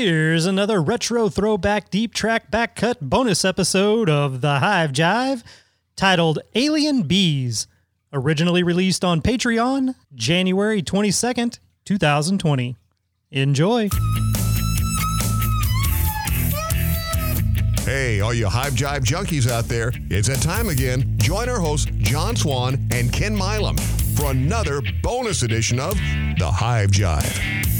Here's another retro throwback deep track back cut bonus episode of The Hive Jive titled Alien Bees, originally released on Patreon January 22nd, 2020. Enjoy. Hey, all you Hive Jive junkies out there, it's that time again. Join our hosts, John Swan and Ken Milam, for another bonus edition of The Hive Jive.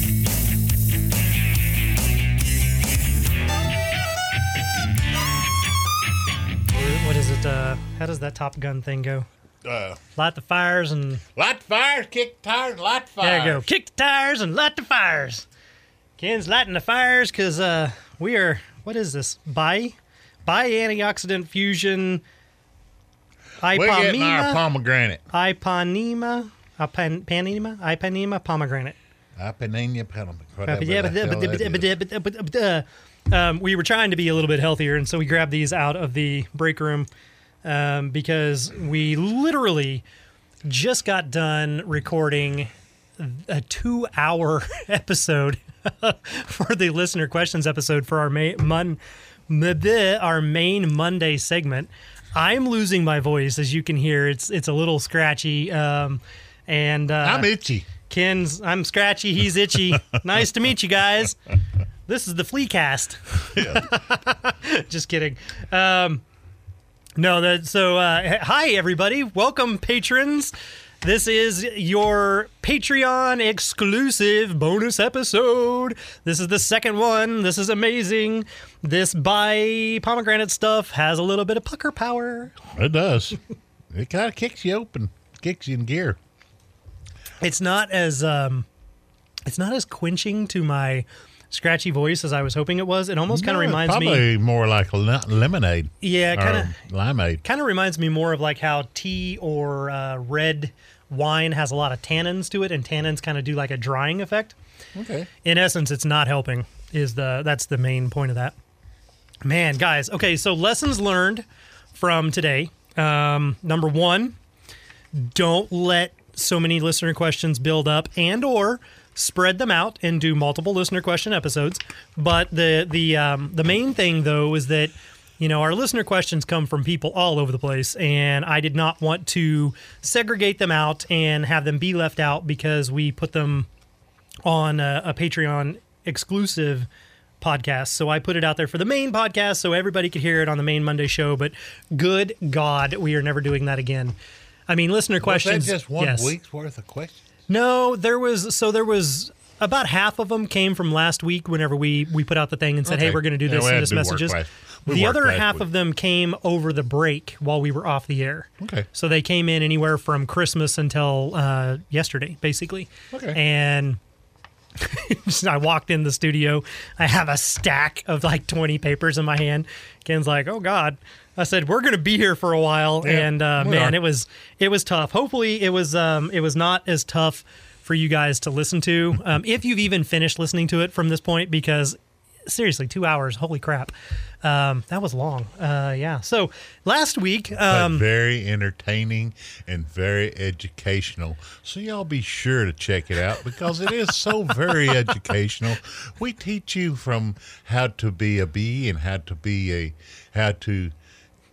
It? Uh, how does that Top Gun thing go? Uh, Light the fires and light the fires, kick the tires, light the fires. There you go. Kick the tires and light the fires. Ken's lighting the fires because uh, we are. What is this? Bai, Bai antioxidant fusion. We're getting our Ipanema, pomegranate. Ipanema, Ipan- Panema, Ipanema pomegranate. Apennina pomegranate. Um, we were trying to be a little bit healthier, and so we grabbed these out of the break room um, because we literally just got done recording a two-hour episode for the listener questions episode for our main mon, our main Monday segment. I'm losing my voice, as you can hear. It's it's a little scratchy, um, and uh, I'm itchy. Ken's I'm scratchy, he's itchy. nice to meet you guys. This is the Flea Cast. Yeah. Just kidding. Um, no, that so uh, hi everybody. Welcome patrons. This is your Patreon exclusive bonus episode. This is the second one. This is amazing. This Bai pomegranate stuff has a little bit of pucker power. It does. it kind of kicks you open, kicks you in gear. it's not as um it's not as quenching to my scratchy voice as I was hoping it was. It almost kind of No, reminds probably me more like lemonade. Yeah, kind of limeade. kind of reminds me more of like how tea or uh, red wine has a lot of tannins to it and tannins kind of do like a drying effect. Okay. In essence, it's not helping is the that's the main point of that. Man, guys, okay, so lessons learned from today. Um, number 1, don't let so many listener questions build up and or spread them out and do multiple listener question episodes but the the um, the main thing though is that you know our listener questions come from people all over the place and i did not want to segregate them out and have them be left out because we put them on a, a patreon exclusive podcast so i put it out there for the main podcast so everybody could hear it on the main monday show but good god we are never doing that again i mean listener Was that questions just one yes. week's worth of questions? No, there was so there was about half of them came from last week whenever we we put out the thing and said, "Hey, we're going to do this we and this messages." the other half week. of them came over the break while we were off the air. Okay. So they came in anywhere from Christmas until uh, yesterday, basically. Okay. And I walked in the studio. I have a stack of like 20 papers in my hand. Ken's like, "Oh God." I said, "We're going to be here for a while." Yeah, and uh, man, are. it was it was tough. Hopefully, it was um, it was not as tough for you guys to listen to. Um, if you've even finished listening to it from this point, because seriously, two hours. Holy crap, um, that was long. Uh, yeah. So last week, But um, very entertaining and very educational. So y'all be sure to check it out because it is so very educational. We teach you from how to be a bee and how to be a how to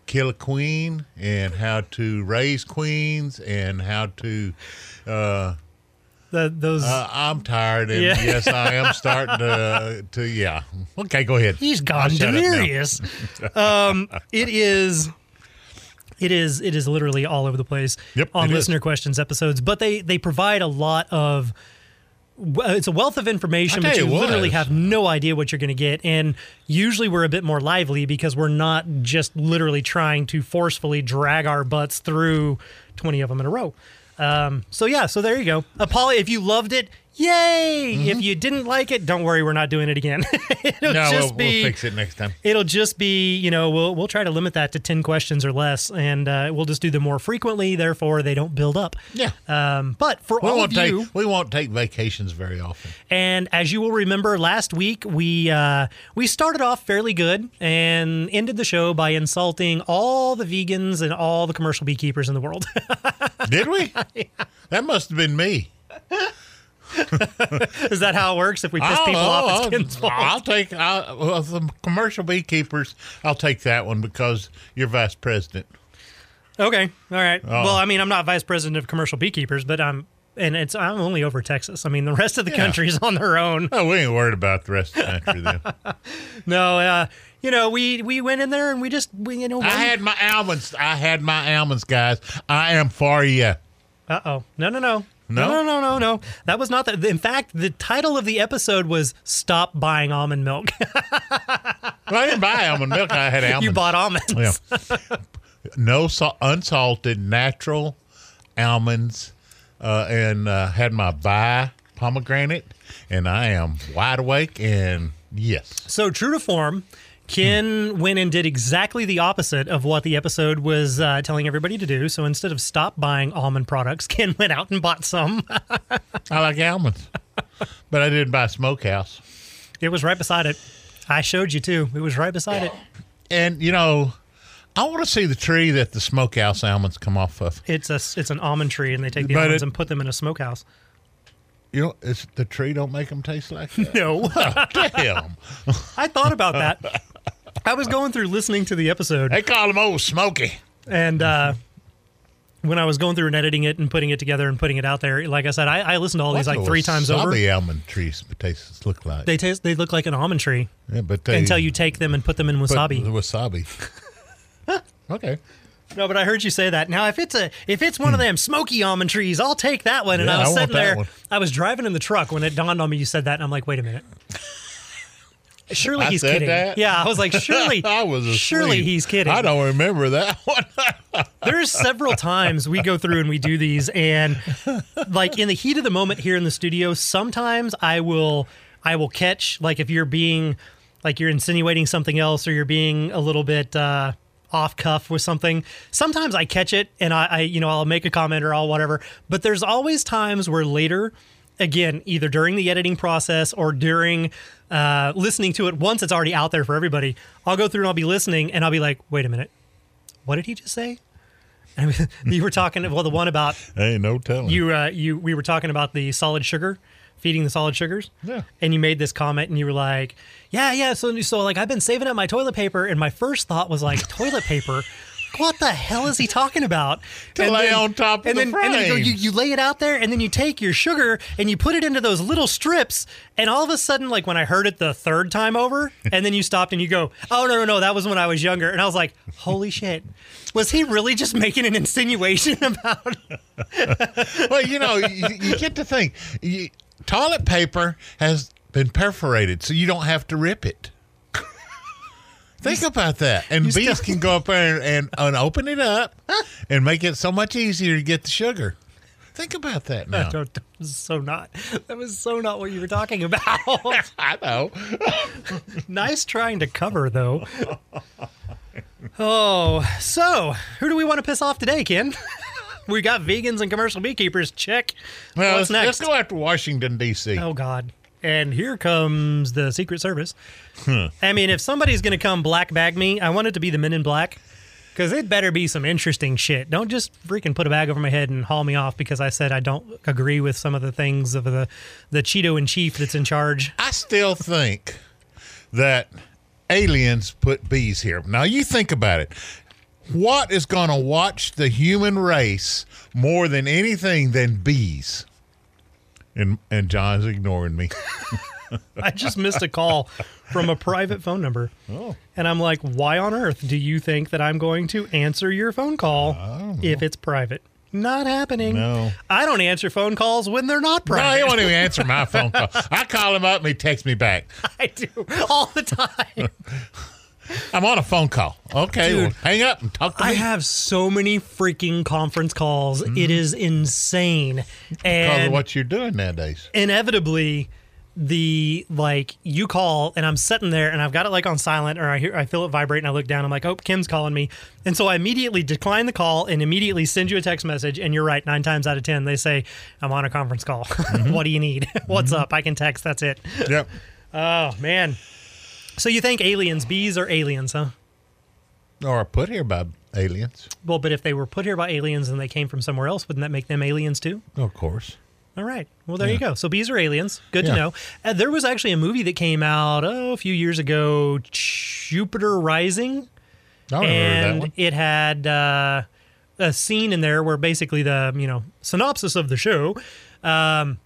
kill a queen and how to raise queens and how to uh, the, those uh I'm tired and Yeah. yes I am starting to to yeah. Okay, go ahead. He's gone delirious. um, it is. It is. It is literally all over the place Yep, on it is. listener questions episodes, but they they provide a lot of. It's a wealth of information, but you you literally have no idea what you're going to get. And usually we're a bit more lively because we're not just literally trying to forcefully drag our butts through 20 of them in a row. Um, so yeah, so there you go. Apollo, if you loved it, yay! Mm-hmm. If you didn't like it, don't worry, we're not doing it again. It'll No, just we'll, be we'll fix it next time. it'll just be you know we'll we'll try to limit that to 10 questions or less and uh, we'll just do them more frequently therefore they don't build up Yeah. um, but for We all of take you we won't take vacations very often. and as you will remember last week we uh, we started off fairly good and ended the show by insulting all the vegans and all the commercial beekeepers in the world Did we? That must have been me. Is that how it works? If we piss I'll- people off, I'll- it's Ken's fault. I'll take I'll, well, the commercial beekeepers. I'll take that one because you're vice president. Okay, all right. Oh. Well, I mean, I'm not vice president of commercial beekeepers, but I'm, and it's I'm only over Texas. I mean, the rest of the Yeah. country's on their own. Oh, we ain't worried about the rest of the country then. No, uh, you know, we we went in there and we just we you know. I had my almonds. I had my almonds, guys. I am for you. Uh oh. No, no, no. No? no, no, no, no. That was not that. In fact, the title of the episode was "Stop Buying Almond Milk." Well, I didn't buy almond milk. I had almonds. you bought almonds. Yeah. no salt, unsalted, natural almonds, uh, and uh, had my Bai pomegranate, and I am wide awake. And yes, So true to form, Ken went and did exactly the opposite of what the episode was uh, telling everybody to do. So instead of stop buying almond products, Ken went out and bought some. I like almonds, but I didn't buy smokehouse. it was right beside it. I showed you too. It was right beside it. And you know, I want to see the tree that the smokehouse almonds come off of. It's a it's an almond tree, and they take the But almonds it- and put them in a smokehouse. You know, it's the tree don't make them taste like that. No, Damn, I thought about that. I was going through listening to the episode, they call them old smoky. and uh, when I was going through and editing it and putting it together and putting it out there, like I said, I, I listened to all these like three times over. wasabi almond trees tastes look like. They taste they look like an almond tree yeah, but they, until you take them and put them in put wasabi. The wasabi. okay. No, but I heard you say that. Now, if it's a if it's one of them smoky almond trees, I'll take that one. And Yeah, I was I want sitting that there. one. I was driving in the truck when it dawned on me you said that, and I'm like, wait a minute. Surely I he's said kidding. that? Yeah, I was like, surely, I was asleep. surely he's kidding. I don't remember that one. There's several times we go through and we do these, and like in the heat of the moment here in the studio, sometimes I will I will catch like if you're being like you're insinuating something else or you're being a little bit uh, off cuff with something. Sometimes I catch it and I, I you know I'll make a comment or I'll whatever. But there's always times where later. Again, either during the editing process or during uh, listening to it once it's already out there for everybody, I'll go through and I'll be listening and I'll be like, wait a minute, what did he just say? I mean, you were talking well the one about Hey, no telling. you uh, you we were talking about the solid sugar feeding the solid sugars. Yeah. and you made this comment and you were like yeah yeah. So so like i've been saving up my toilet paper and my first thought was like toilet paper? What the hell is he talking about? To And lay then- on top of and the then, and then you, you lay it out there and then you take your sugar and you put it into those little strips. And all of a sudden like when i heard it the third time over and then you stopped and you go oh no no no that was when i was younger. And i was like holy shit. Was he really just making an insinuation about well, you know, you, you get to think. You, toilet paper has been perforated, so you don't have to rip it. Think about that. And bees can go up there and, and, and open it up and make it so much easier to get the sugar. Think about that now. That was so not. That was so not what you were talking about. I know. nice trying to cover though. Oh, so who do we want to piss off today, Ken? We got vegans and commercial beekeepers. Check. Well, What's let's, next? let's go after Washington, D.C. Oh God. And here comes the Secret Service. I mean, if somebody's going to come black bag me, I want it to be the Men in Black. Because it better be some interesting shit. Don't just freaking put a bag over my head and haul me off because I said I don't agree with some of the things of the, the Cheeto in chief that's in charge. I still think that aliens put bees here. Now you think about it. What is going to watch the human race more than anything than bees? And and John's ignoring me. I just missed a call from a private phone number. Oh. And I'm like, why on earth do you think that I'm going to answer your phone call if it's private? Not happening. No. I don't answer phone calls when they're not private. No, he won't even answer my phone call. I call him up and he texts me back. I do all the time. I'm on a phone call. Okay, Dude. well, hang up and talk to me. I have so many freaking conference calls. It is insane. Mm-hmm. because And of what you're doing nowadays. inevitably the like you call and I'm sitting there and I've got it like on silent or I hear I feel it vibrate and I look down I'm like oh Kim's calling me and so I immediately decline the call and immediately send you a text message and you're right nine times out of ten they say I'm on a conference call what do you need what's up I can text that's it Yep. oh man so you think aliens bees are aliens huh Or put here by aliens. well but if they were put here by aliens and they came from somewhere else wouldn't that make them aliens too Of course. All right. Well, there you go. So bees are aliens. Good Yeah. to know. Uh, there was actually a movie that came out oh, a few years ago, Jupiter Rising, I and it had uh, a scene in there where basically the you know synopsis of the show. Um,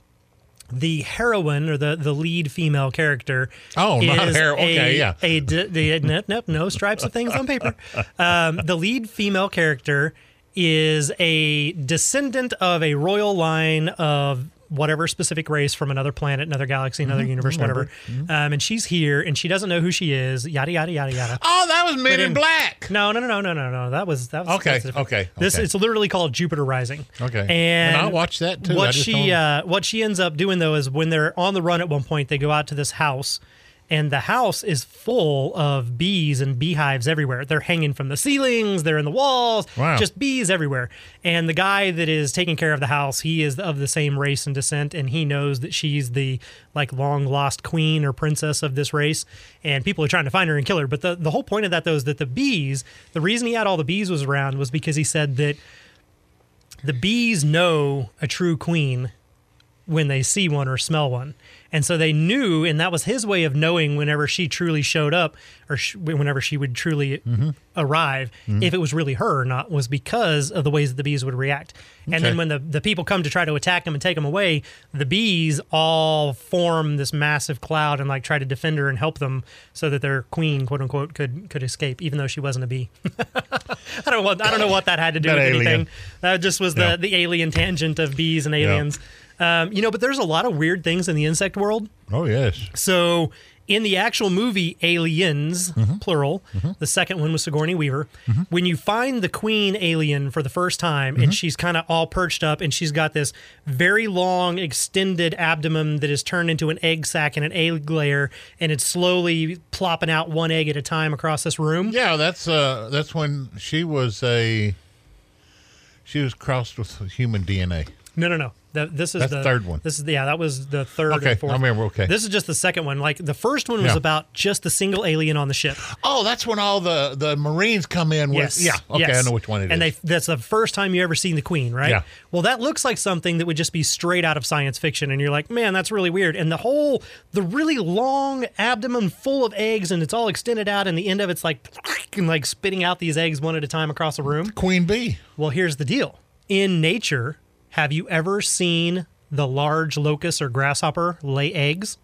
the heroine or the, the lead female character. Oh, not is hero- okay, a- yeah. A, d- nope, nope, no stripes of things on paper. Um, the lead female character is a descendant of a royal line of whatever specific race from another planet, another galaxy, another Mm-hmm. universe, whatever. Um, and she's here, and she doesn't know who she is. Yada yada yada yada. Oh, that was Men in in- Black. No, no, no, no, no, no, no. That was that was Okay, different. okay, This it's literally called Jupiter Rising. Okay. and, And I watched that, too. What she uh, what she ends up doing though is when they're on the run at one point, they go out to this house. And the house is full of bees and beehives everywhere. They're hanging from the ceilings, they're in the walls, Wow. just bees everywhere. And the guy that is taking care of the house, he is of the same race and descent, and he knows that she's the like long lost queen or princess of this race. And people are trying to find her and kill her. But the, the whole point of that though is that the bees, the reason he had all the bees was around was because he said that the bees know a true queen when they see one or smell one. And so they knew, and that was his way of knowing whenever she truly showed up or sh- whenever she would truly mm-hmm. arrive, mm-hmm. if it was really her or not, was because of the ways that the bees would react. And then when the, the people come to try to attack them and take them away, the bees all form this massive cloud and like try to defend her and help them so that their queen, quote unquote, could could escape, even though she wasn't a bee. I don't want, I don't know what that had to do That with alien. anything. That just was the Yeah. the alien tangent of bees and aliens. Um, you know, but there's a lot of weird things in the insect world. Oh yes. So in the actual movie Aliens, Mm-hmm. plural, the second one was Sigourney Weaver. When you find the queen alien for the first time, Mm-hmm. and she's kind of all perched up, and she's got this very long, extended abdomen that is turned into an egg sac and an egg layer, and it's slowly plopping out one egg at a time across this room. Yeah, that's uh that's when she was a she was crossed with human DNA. No, no, no. The, this is That's the the third one. This is yeah, that was the third. Okay, and fourth. I remember, okay. This is just the second one. Like the first one was Yeah. about just the single alien on the ship. Oh, that's when all the the Marines come in with Yes. Yeah. Okay, yes. I know which one it is. and they that's the first time you ever seen the queen, right? Yeah. Well, that looks like something that would just be straight out of science fiction, and you're like, man, that's really weird. And the whole, the really long abdomen full of eggs, and it's all extended out, and the end of it's like, and like spitting out these eggs one at a time across a room. Queen Bee. Well, here's the deal. In nature, have you ever seen the large locust or grasshopper lay eggs?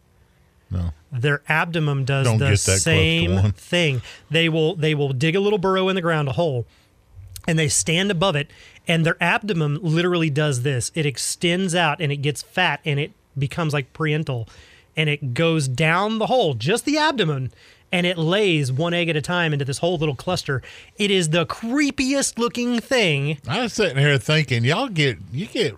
No. Their abdomen does Don't the get that close to same thing. They will they will dig a little burrow in the ground, a hole, and they stand above it, and their abdomen literally does this. It extends out and it gets fat and it becomes like parietal, and it goes down the hole, just the abdomen, and it lays one egg at a time into this whole little cluster. It is the creepiest looking thing. I was sitting here thinking, y'all get you get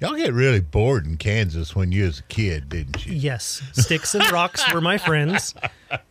y'all get really bored in Kansas when you was a kid, didn't you? Yes, sticks and rocks were my friends,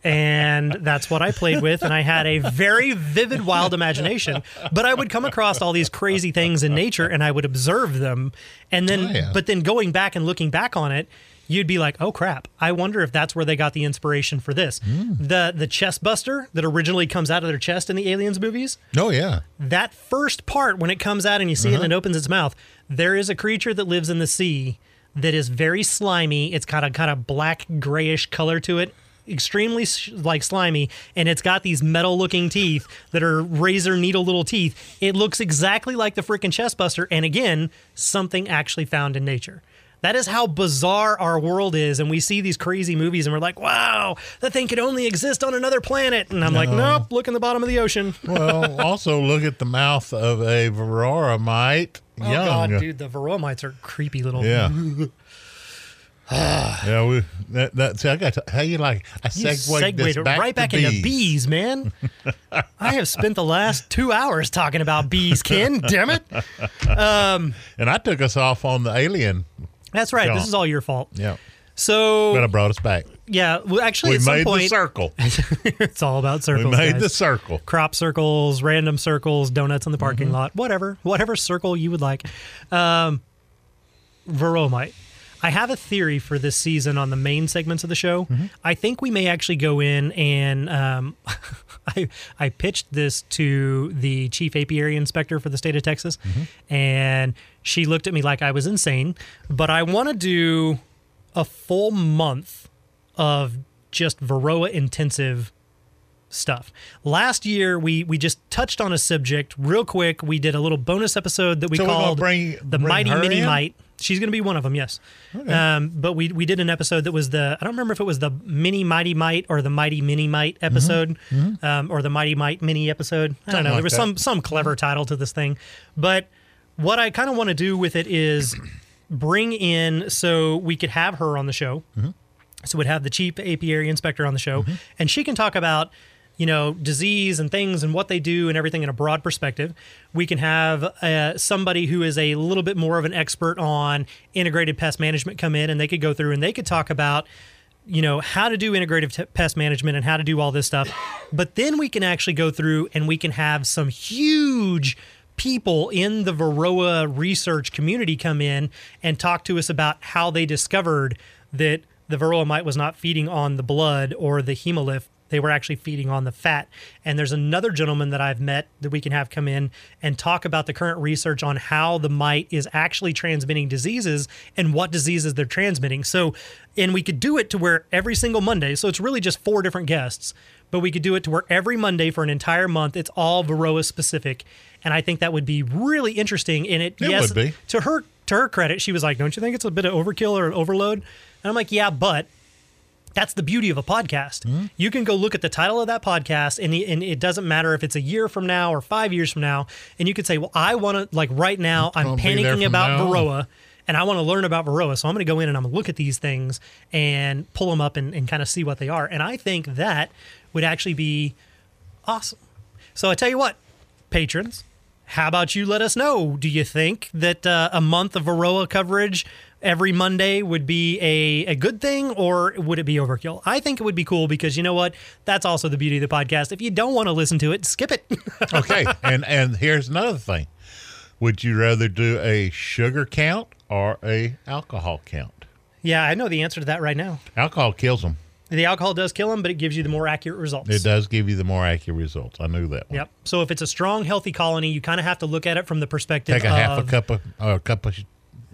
and that's what I played with. And I had a very vivid, wild imagination. But I would come across all these crazy things in nature, and I would observe them, and then, Oh, yeah. but then going back and looking back on it. You'd be like, "Oh crap! I wonder if that's where they got the inspiration for this." Hmm. The the chest buster that originally comes out of their chest in the Aliens movies Oh yeah. that first part when it comes out and you see Uh-huh. it and it opens its mouth there is a creature that lives in the sea that is very slimy it's got a kind of black grayish color to it extremely like slimy and it's got these metal looking teeth that are razor needle little teeth it looks exactly like the freaking chestbuster and again something actually found in nature that is how bizarre our world is and we see these crazy movies and we're like wow that thing could only exist on another planet and i'm like nope look in the bottom of the ocean Well, also look at the mouth of a Varroa mite Oh young. god, dude, the Varroa mites are creepy little. Yeah. yeah, we that, that see, I got to, how you like I segued, this back right back bees. into bees, man. I have spent the last two hours talking about bees, Ken. Damn it. Um, and I took us off on the alien. That's right. This is all your fault. Yeah, So but I brought us back. yeah, well, actually, We at some made the point, circle. it's all about circles. we made guys. the circle. crop circles, random circles, donuts in the parking Mm-hmm. lot, whatever, whatever circle you would like. Um. I have a theory for this season on the main segments of the show. Mm-hmm. I think we may actually go in and um, I I pitched this to the chief apiary inspector for the state of Texas, Mm-hmm. and she looked at me like I was insane. But I want to do a full month of just Varroa intensive stuff. Last year we we just touched on a subject real quick. We did a little bonus episode that we So called bring- the bring Mighty Mini in? Mite. She's going to be one of them, yes. Um, but we we did an episode that was the I don't remember if it was the Mini Mighty Mite or the Mighty Mini Mite episode, Um, or the Mighty Mite Mini episode. I don't Mm-hmm. Something know. like there was that. some some clever title to this thing, but what I kind of want to do with it is bring in so we could have her on the show. So we'd have the chief apiary inspector on the show, and she can talk about, you know, disease and things and what they do and everything in a broad perspective. We can have uh, somebody who is a little bit more of an expert on integrated pest management come in, and they could go through and they could talk about, you know, how to do integrative t- pest management and how to do all this stuff. But then we can actually go through and we can have some huge people in the Varroa research community come in and talk to us about how they discovered that the Varroa mite was not feeding on the blood or the hemolymph. They were actually feeding on the fat. And there's another gentleman that I've met that we can have come in and talk about the current research on how the mite is actually transmitting diseases and what diseases they're transmitting. So, and we could do it to where every single Monday, so it's really just four different guests, but we could do it to where every Monday for an entire month, it's all Varroa specific. And I think that would be really interesting. And it, It yes, would be. to her to her credit, she was like, "Don't you think it's a bit of overkill or an overload?" And I'm like, "Yeah, but that's the beauty of a podcast. Mm-hmm. You can go look at the title of that podcast, and, and it doesn't matter if it's a year from now or five years from now. And you could say, "Well, I want to like right now. I'm panicking about. Varroa." And I want to learn about Varroa. So I'm going to go in and I'm going to look at these things and pull them up and, and kind of see what they are. And I think that would actually be awesome. So I tell you what, patrons, how about you let us know? Do you think that uh, a month of Varroa coverage every Monday would be a, a good thing or would it be overkill? I think it would be cool because you know what? That's also the beauty of the podcast. If you don't want to listen to it, skip it. okay, and and here's another thing. Would you rather do a sugar count or a alcohol count? yeah, I know the answer to that right now. Alcohol kills them. The alcohol does kill them, but it gives you the more accurate results. It does give you the more accurate results. I knew that one. Yep. So if it's a strong, healthy colony, you kind of have to look at it from the perspective Take a of half a cup of or a cup of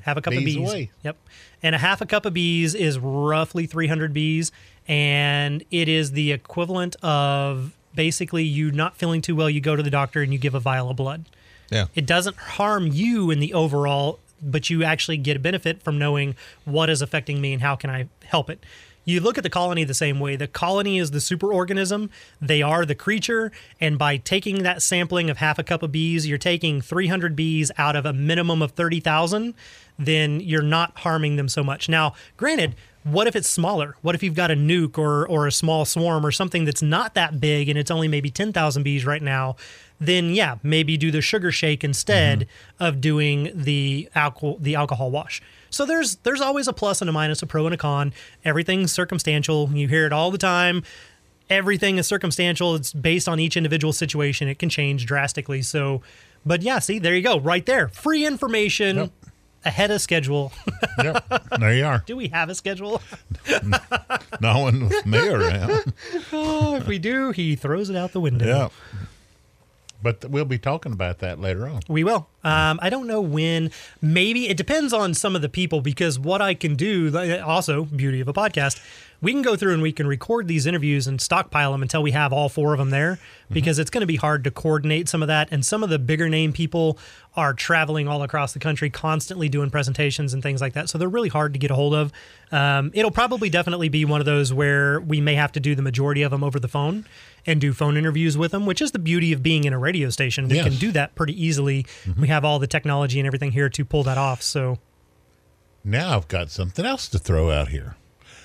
half a cup of bees bees. away. Yep. And a half a cup of bees is roughly 300 bees, and it is the equivalent of basically you not feeling too well, you go to the doctor and you give a vial of blood. Yeah. It doesn't harm you in the overall, but you actually get a benefit from knowing what is affecting me and how can I help it. You look at the colony the same way. The colony is the superorganism. They are the creature. And by taking that sampling of half a cup of bees, you're taking 300 bees out of a minimum of 30,000, then you're not harming them so much. Now, granted, what if it's smaller? What if you've got a nuke or, or a small swarm or something that's not that big and it's only maybe 10,000 bees right now? Then yeah, maybe do the sugar shake instead mm-hmm. of doing the alcohol the alcohol wash. So there's there's always a plus and a minus, a pro and a con. Everything's circumstantial. You hear it all the time. Everything is circumstantial. It's based on each individual situation. It can change drastically. So, but yeah, see, there you go, right there, free information Yep. Ahead of schedule. Yep. there you are. do we have a schedule? No one with me around. oh, if we do, he throws it out the window. Yeah. But we'll be talking about that later on. We will. Um, I don't know when. Maybe it depends on some of the people because what I can do, also beauty of a podcast, we can go through and we can record these interviews and stockpile them until we have all four of them there because it's going to be hard to coordinate some of that. And some of the bigger name people are traveling all across the country, constantly doing presentations and things like that. So they're really hard to get a hold of. Um, it'll probably definitely be one of those where we may have to do the majority of them over the phone and do phone interviews with them, which is the beauty of being in a radio station. We Yes. can do that pretty easily. We have all the technology and everything here to pull that off. So Now I've got something else to throw out here.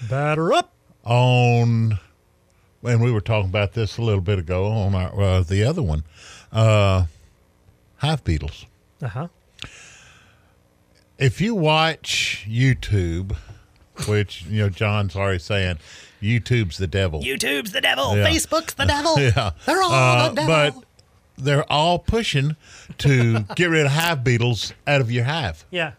Batter up. On, and we were talking about this a little bit ago on our uh, the other one, uh, hive beetles. Uh huh. If you watch YouTube, which you know John's already saying, YouTube's the devil. YouTube's the devil. Yeah. Facebook's the devil. Yeah. They're all Uh, the devil. But they're all pushing to get rid of hive beetles out of your hive. yeah.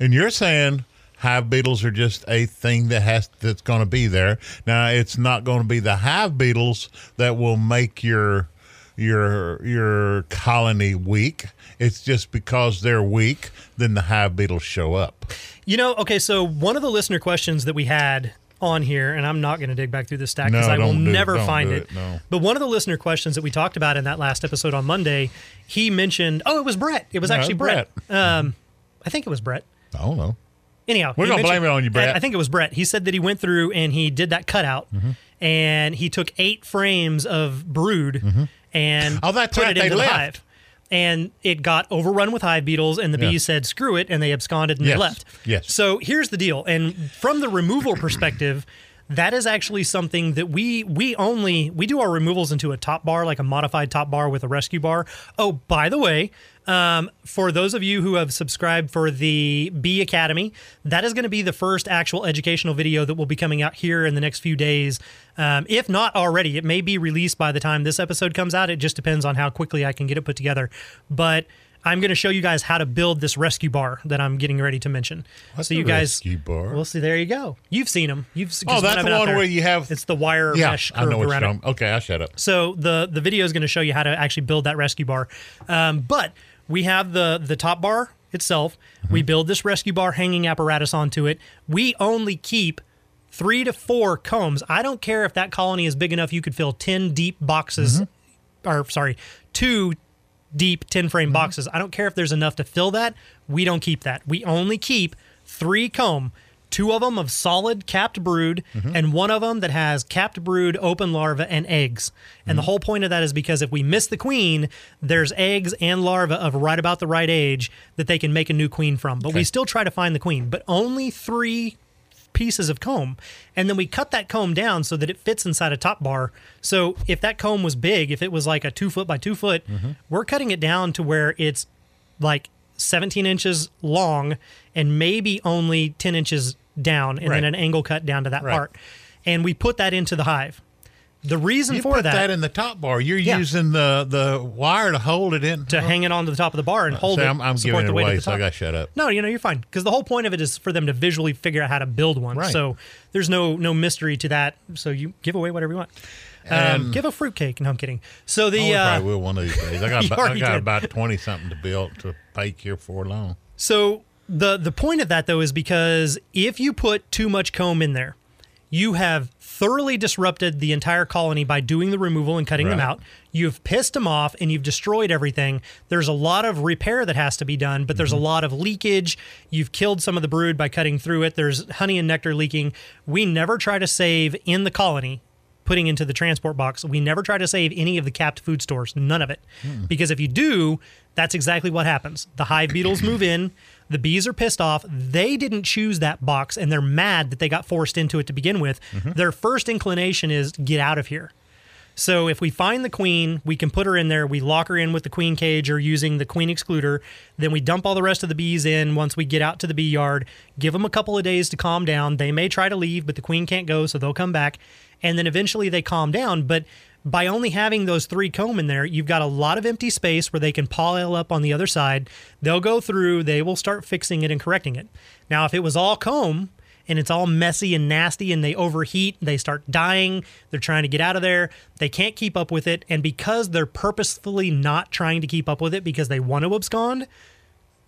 And you're saying hive beetles are just a thing that has that's going to be there. Now, it's not going to be the hive beetles that will make your your your colony weak. It's just because they're weak, then the hive beetles show up. You know, okay, so one of the listener questions that we had on here, and I'm not going to dig back through the stack because No, I will don't it. never find it. it, no. But one of the listener questions that we talked about in that last episode on Monday, he mentioned, oh, it was Brett. It was No, actually it's Brett. Um, I think it was Brett. I don't know. Anyhow, We're gonna blame it on you, Brett. I think it was Brett. He said that he went through and he did that cutout, Mm-hmm. and he took eight frames of brood and Oh, that's put right, it they into the left. hive. And it got overrun with hive beetles, and the Yeah. bees said, "Screw it," and they absconded and Yes. they left. Yes. So here's the deal, and from the removal perspective. That is actually something that we we only we do our removals into a top bar, like a modified top bar with a rescue bar. Oh, by the way, um, for those of you who have subscribed for the Bee Academy, that is going to be the first actual educational video that will be coming out here in the next few days. Um, if not already, it may be released by the time this episode comes out. It just depends on how quickly I can get it put together. But I'm going to show you guys how to build this rescue bar that I'm getting ready to mention. What's so you a guys, rescue bar? Well, see, there you go. You've seen them. You've Oh, that's the one where you have- it's the wire Yeah, mesh I know what around you're it. Okay, I shut up. So the the video is going to show you how to actually build that rescue bar. Um, but we have the the top bar itself. We build this rescue bar hanging apparatus onto it. We only keep three to four combs. I don't care if that colony is big enough. You could fill ten deep boxes, or sorry, two deep 10 frame mm-hmm. boxes. I don't care if there's enough to fill that. We don't keep that. We only keep three comb, two of them of solid capped brood, mm-hmm. and one of them that has capped brood, open larva, and eggs. And the mm-hmm. whole point of that is because if we miss the queen, there's eggs and larvae of right about the right age that they can make a new queen from. But we still try to find the queen, but only three pieces of comb and then we cut that comb down so that it fits inside a top bar so if that comb was big if it was like a two foot by two foot Mm-hmm. we're cutting it down to where it's like 17 inches long and maybe only 10 inches down and Right. then an angle cut down to that Right. part and we put that into the hive the reason You for put that, that, in the top bar. You're Yeah. using the the wire to hold it in. to hang it onto the top of the bar and hold See, it I'm, I'm giving it the weight away, the so I got to shut up. No, you know you're fine because the whole point of it is for them to visually figure out how to build one. Right. So there's no no mystery to that. So you give away whatever you want. Um, give a fruitcake. No, I'm kidding. So Oh, the we uh, probably will one of these days. I got about, I got did. about twenty something to build to bake here for long. so the the point of that though is because if you put too much comb in there, you have thoroughly disrupted the entire colony by doing the removal and cutting them out. You've pissed them off and you've destroyed everything. There's a lot of repair that has to be done, but there's a mm-hmm. lot of leakage. You've killed some of the brood by cutting through it. There's honey and nectar leaking. We never try to save in the colony putting into the transport box. We never try to save any of the capped food stores, none of it. Hmm. Because if you do, that's exactly what happens. The hive beetles move in, the bees are pissed off. They didn't choose that box and they're mad that they got forced into it to begin with. Mm-hmm. Their first inclination is get out of here. So if we find the queen, we can put her in there. We lock her in with the queen cage or using the queen excluder. Then we dump all the rest of the bees in once we get out to the bee yard. Give them a couple of days to calm down. They may try to leave, but the queen can't go, so they'll come back. And then eventually they calm down. But by only having those three comb in there, you've got a lot of empty space where they can pile up on the other side. They'll go through, they will start fixing it and correcting it. Now, if it was all comb, and it's all messy and nasty and they overheat they start dying they're trying to get out of there they can't keep up with it and because they're purposefully not trying to keep up with it because they want to abscond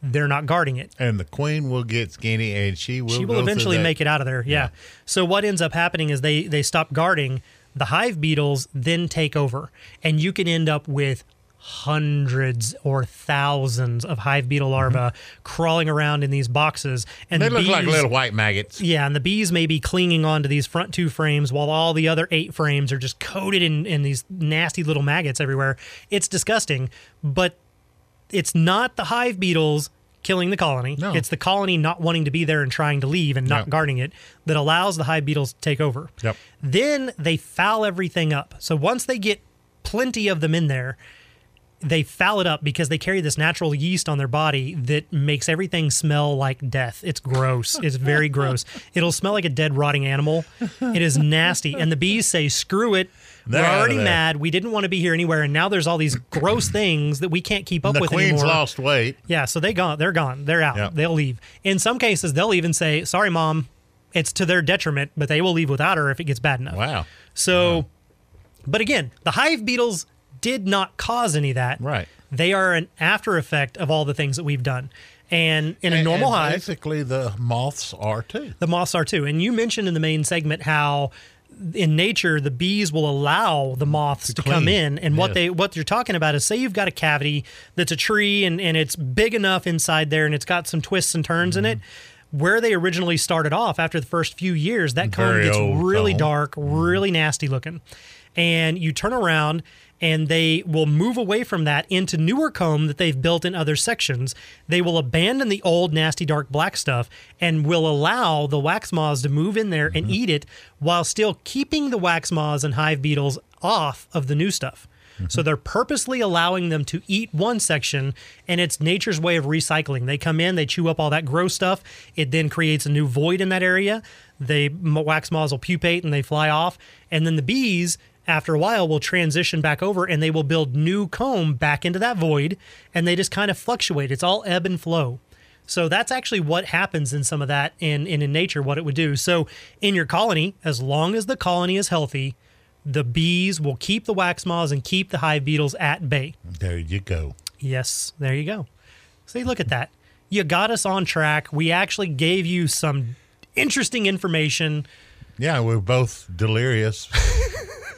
they're not guarding it And the queen will get skinny, and she will. she will eventually make it out of there yeah. so what ends up happening is they they stop guarding the hive beetles then take over and you can end up with hundreds or thousands of hive beetle larvae mm-hmm. crawling around in these boxes and They the look like little white maggots. yeah, and the bees may be clinging onto these front two frames while all the other eight frames are just coated in, in these nasty little maggots everywhere. It's disgusting, but it's not the hive beetles killing the colony. No. It's the colony not wanting to be there and trying to leave and not Yep. guarding it that allows the hive beetles to take over. Yep. Then they foul everything up. So once they get plenty of them in there, they foul it up because they carry this natural yeast on their body that makes everything smell like death. It's gross. It's very gross. It'll smell like a dead, rotting animal. It is nasty. And the bees say, screw it. They're We're already mad. We didn't want to be here anywhere. And now there's all these gross things that we can't keep up the with queen's anymore. lost weight. Yeah, so they gone. They're gone. They're out. Yeah. They'll leave. In some cases, they'll even say, "Sorry, mom." It's to their detriment, but they will leave without her if it gets bad enough. Wow. So, but again, the hive beetles did not cause any of that. Right. They are an after effect of all the things that we've done. And in a And- normal and hive, basically the moths are too. the moths are too. And you mentioned in the main segment how in nature the bees will allow the moths to, come in. And what they what you're talking about is say you've got a cavity that's a tree and, and it's big enough inside there and it's got some twists and turns Mm-hmm. in it where they originally started off after the first few years that comb Very gets really comb. dark really nasty looking. And you turn around and they will move away from that into newer comb that they've built in other sections. They will abandon the old nasty dark black stuff and will allow the wax moths to move in there and mm-hmm. eat it while still keeping the wax moths and hive beetles off of the new stuff. So mm-hmm. they're purposely allowing them to eat one section, and it's nature's way of recycling. They come in, they chew up all that gross stuff. It then creates a new void in that area. They wax moths will pupate and they fly off, and then the bees, after a while, will transition back over and they will build new comb back into that void, and they just kind of fluctuate. It's all ebb and flow. So that's actually what happens in some of that in, in in nature, what it would do. So in your colony, as long as the colony is healthy, the bees will keep the wax moths and keep the hive beetles at bay. There you go. Yes, there you go. See, look at that. You got us on track. We actually gave you some interesting information. Yeah, we're both delirious.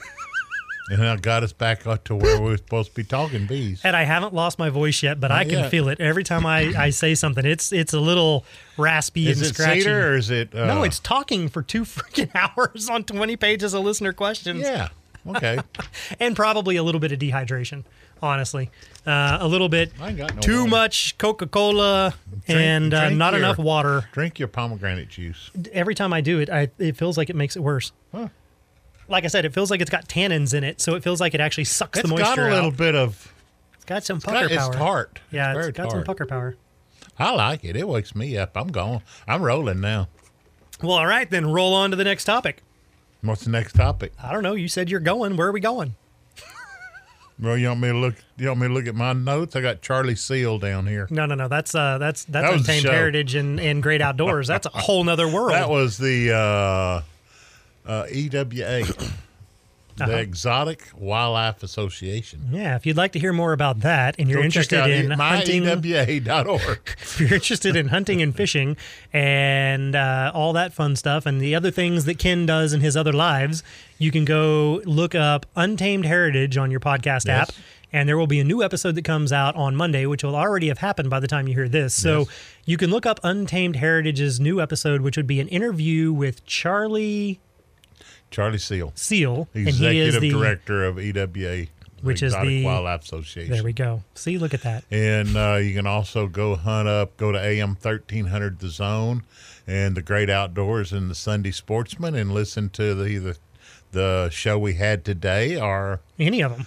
and that got us back up to where we were supposed to be talking bees. And I haven't lost my voice yet, but I can yet. feel it every time I, I say something. It's it's a little raspy Is and it scratchy. cedar or is it? Uh, no, it's talking for two freaking hours on 20 pages of listener questions. Yeah. Okay. and probably a little bit of dehydration, honestly. Uh, a little bit I got no too water. much Coca Cola and uh, not your- enough water. Drink your pomegranate juice. Every time I do it, I, it feels like it makes it worse. Huh. Like I said, it feels like it's got tannins in it, so it feels like it actually sucks It's the got moisture a little out. bit of. It's got some It's, pucker got, power. it's tart. Yeah, it's it's got some pucker power. I like it. It wakes me up. I'm gone. I'm rolling now. Well, all right, then roll on to the next topic. What's the next topic? I don't know. You said you're going. Where are we going? Well, you want me to look? You want me to look at my notes? I got Charly Seale down here. No, no, no. That's uh, that's that's That untamed heritage and, and great outdoors. That's a whole nother world. That was the uh, uh, EWA, Uh-huh. the Exotic Wildlife Association. yeah. If you'd like to hear more about that, and you're Go interested in hunting, myewa.org. if you're interested in hunting and fishing and uh, all that fun stuff and the other things that Ken does in his other lives, you can go look up Untamed Heritage on your podcast Yes. app. And there will be a new episode that comes out on Monday, which will already have happened by the time you hear this. So Yes. you can look up Untamed Heritage's new episode, which would be an interview with Charly Charly Seale, Seale. and he is Executive the, Director of EWA, Which is Exotic the- Wildlife Association. There we go. See, look at that. And uh, you can also go hunt up, go to AM 1300 The Zone and the Great Outdoors and the Sunday Sportsman and listen to the either the show we had today or Any of them.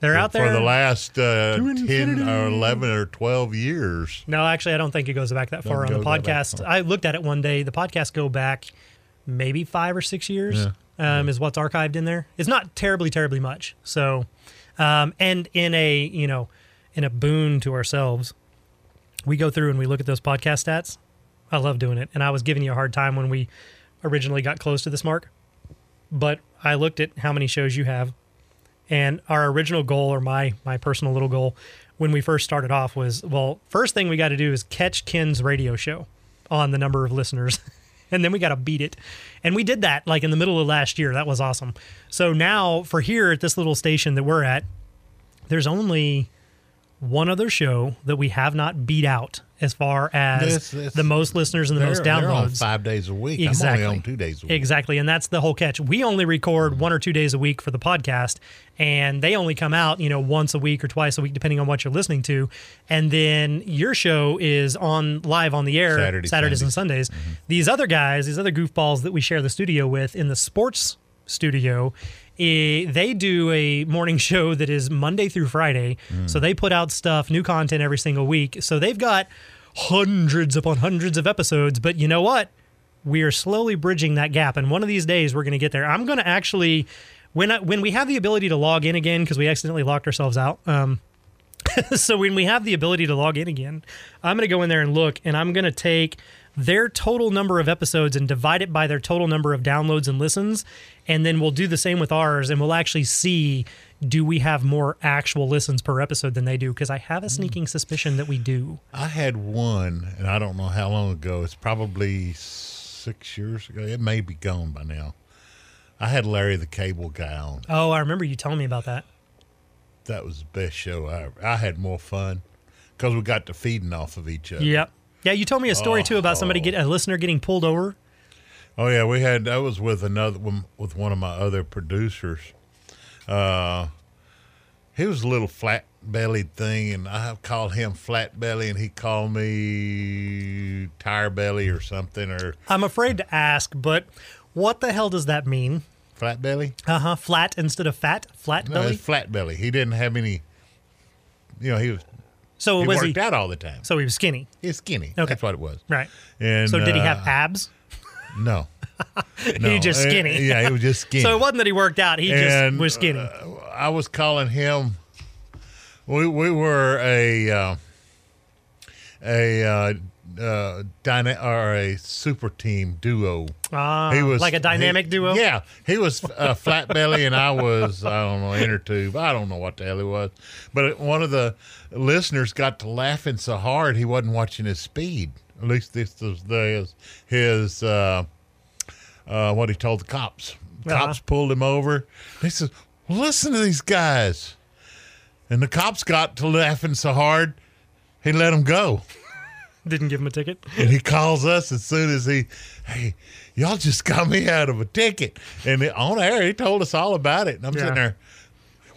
They're out there. for the last uh, 10 or 11 or 12 years. No, actually, I don't think it goes back that far on Doesn't the go that back podcast. I looked at it one day. The podcast go back maybe five or six years. Um, Is what's archived in there. It's not terribly, terribly much. So, um, and in a you know, in a boon to ourselves, we go through and we look at those podcast stats. I love doing it, and I was giving you a hard time when we originally got close to this mark, but I looked at how many shows you have, and our original goal, or my my personal little goal, when we first started off was well, first thing we got to do is catch Ken's radio show on the number of listeners, and then we got to beat it, and we did that like in the middle of last year. That was awesome. So now for here at this little station that we're at, there's only one other show that we have not beat out as far as This- this- the most listeners and the most they're on downloads. five days a week. Exactly. I'm only on two days a week. Exactly. And that's the whole catch. We only record one or two days a week for the podcast, and they only come out, you know, once a week or twice a week, depending on what you're listening to. And then your show is on live on the air Saturday, Saturdays and Sundays. Sundays. Mm-hmm. These other guys, these other goofballs that we share the studio with in the sports studio. Eh, they do a morning show that is Monday through Friday. So they put out stuff, new content every single week. So they've got hundreds upon hundreds of episodes. But you know what? We are slowly bridging that gap, and one of these days we're going to get there. I'm going to actually, when I, when we have the ability to log in again because we accidentally locked ourselves out. Um, so when we have the ability to log in again, I'm going to go in there and look, and I'm going to take their total number of episodes and divide it by their total number of downloads and listens, and then we'll do the same with ours, and we'll actually see do we have more actual listens per episode than they do? Because I have a hmm. sneaking suspicion that we do. I had one, and I don't know how long ago. It's probably six years ago. It may be gone by now. I had Larry the Cable Guy on. Oh, I remember you telling me about that. That was the best show I ever. I had more fun because we got to feeding off of each other. Yep. Yeah, you told me a story oh, too about somebody get a oh. listener getting pulled over. Oh yeah, we had that was with another one with one of my other producers. Uh, he was a little flat bellied thing, and I called him flat belly, and he called me tire belly or something or I'm afraid to ask, but what the hell does that mean? flat belly. Uh huh. Flat instead of fat. Flat No, belly. flat belly. He didn't have any. You know, he was so he was worked he? out all the time. So he was skinny. He's skinny. Okay. That's what it was. Right. And So did he have uh, abs? No. he No. just Uh, skinny. Yeah, he was just skinny. So it wasn't that he worked out. He just was skinny. uh, I was calling him. We we were a uh, a uh, uh, dyna- or a super team duo. Ah, he was like a dynamic he- duo. Yeah, he was uh, flat belly, and I was I don't know inner tube. I don't know what the hell he was, but one of the listeners got to laughing so hard he wasn't watching his speed. At least this is the, his his uh, uh, what he told the cops. Uh-huh. Cops pulled him over. He says, well, "Listen to these guys," and the cops got to laughing so hard he let him go. Didn't give him a ticket. And he calls us as soon as he, hey, y'all just got me out of a ticket. And on air, he told us all about it. And I'm Yeah. sitting there,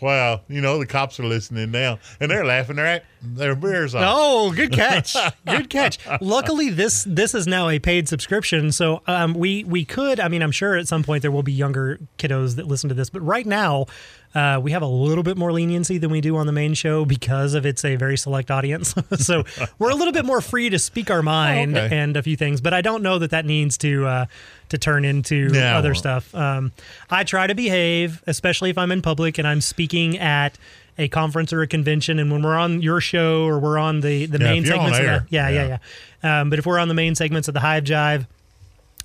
wow, you know, the cops are listening now. And they're laughing their, their beers off. Oh, good catch. good catch. Luckily, this this is now a paid subscription, so um, we we could. I mean, I'm sure at some point there will be younger kiddos that listen to this, but right now. Uh, we have a little bit more leniency than we do on the main show because of it's a very select audience. so we're a little bit more free to speak our mind okay. and a few things, but I don't know that that needs to uh, to turn into No. other stuff. Um, I try to behave, especially if I'm in public and I'm speaking at a conference or a convention. And when we're on your show or we're on the the Yeah, main segments, of air, the, yeah, yeah, yeah. yeah. Um, but if we're on the main segments of the Hive Jive.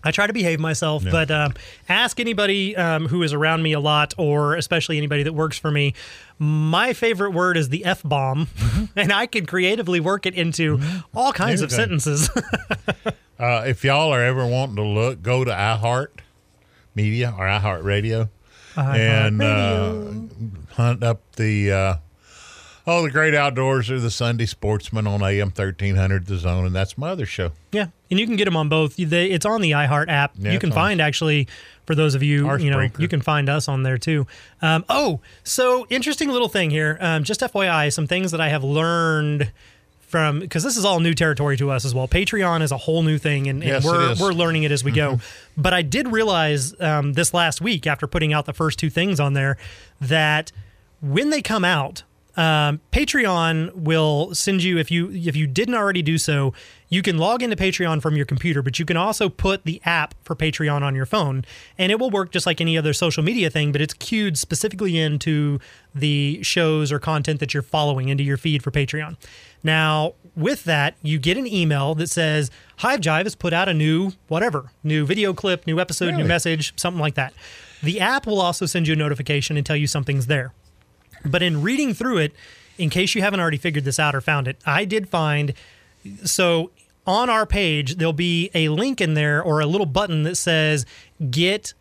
I try to behave myself, Yeah. but um, ask anybody um, who is around me a lot, or especially anybody that works for me. My favorite word is the f bomb, and I can creatively work it into all kinds of sentences. Uh, if y'all are ever wanting to look, go to iHeart Media or iHeart Radio and uh, hunt up the uh, oh the great outdoors or the Sunday Sportsman on AM thirteen hundred The Zone, and that's my other show. Yeah, and you can get them on both. They, it's on the iHeart app. Yeah, you can on- find actually for those of you, Or you know, Spreaker. you can find us on there too. Um, oh, so interesting little thing here. Um, just FYI, some things that I have learned from because this is all new territory to us as well. Patreon is a whole new thing, and, and Yes, we're. Mm-hmm. we're learning it as we go. But I did realize um, this last week after putting out the first two things on there that when they come out, um, Patreon will send you if you if you didn't already do so, you can log into Patreon from your computer, but you can also put the app for Patreon on your phone, and it will work just like any other social media thing, but it's queued specifically into the shows or content that you're following into your feed for Patreon. Now, with that, you get an email that says Hive Jive has put out a new whatever, new video clip, new episode, new message, something like that. The app will also send you a notification and tell you something's there. But in reading through it, in case you haven't already figured this out or found it, I did find so on our page there'll be a link in there or a little button that says get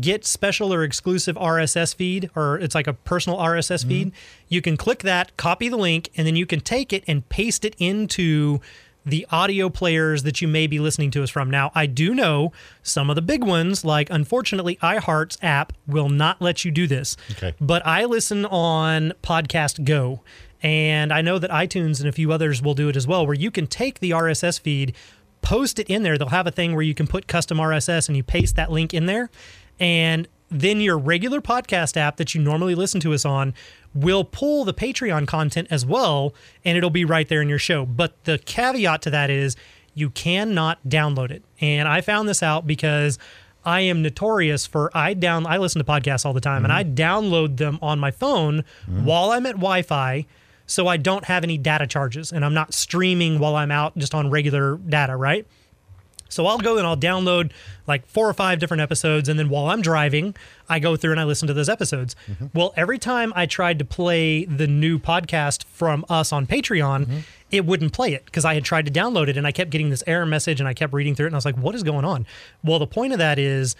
get special or exclusive RSS feed or it's like a personal RSS mm-hmm. feed. You can click that, copy the link and then you can take it and paste it into the audio players that you may be listening to us from. Now, I do know some of the big ones, like unfortunately, iHeart's app will not let you do this. Okay. But I listen on Podcast Go, and I know that iTunes and a few others will do it as well, where you can take the RSS feed, post it in there. They'll have a thing where you can put custom RSS and you paste that link in there. and then your regular podcast app that you normally listen to us on will pull the Patreon content as well, and it'll be right there in your show. But the caveat to that is you cannot download it. And I found this out because I am notorious for I down I listen to podcasts all the time and I mm-hmm. download them on my phone mm-hmm. while I'm at Wi-Fi so I don't have any data charges and I'm not streaming while I'm out just on regular data, right? So I'll go and I'll download like four or five different episodes, and then while I'm driving, I go through and I listen to those episodes. Mm-hmm. Well, every time I tried to play the new podcast from us on Patreon, mm-hmm. it wouldn't play it because I had tried to download it and I kept getting this error message and I kept reading through it and I was like, what is going on? Well, the point of that is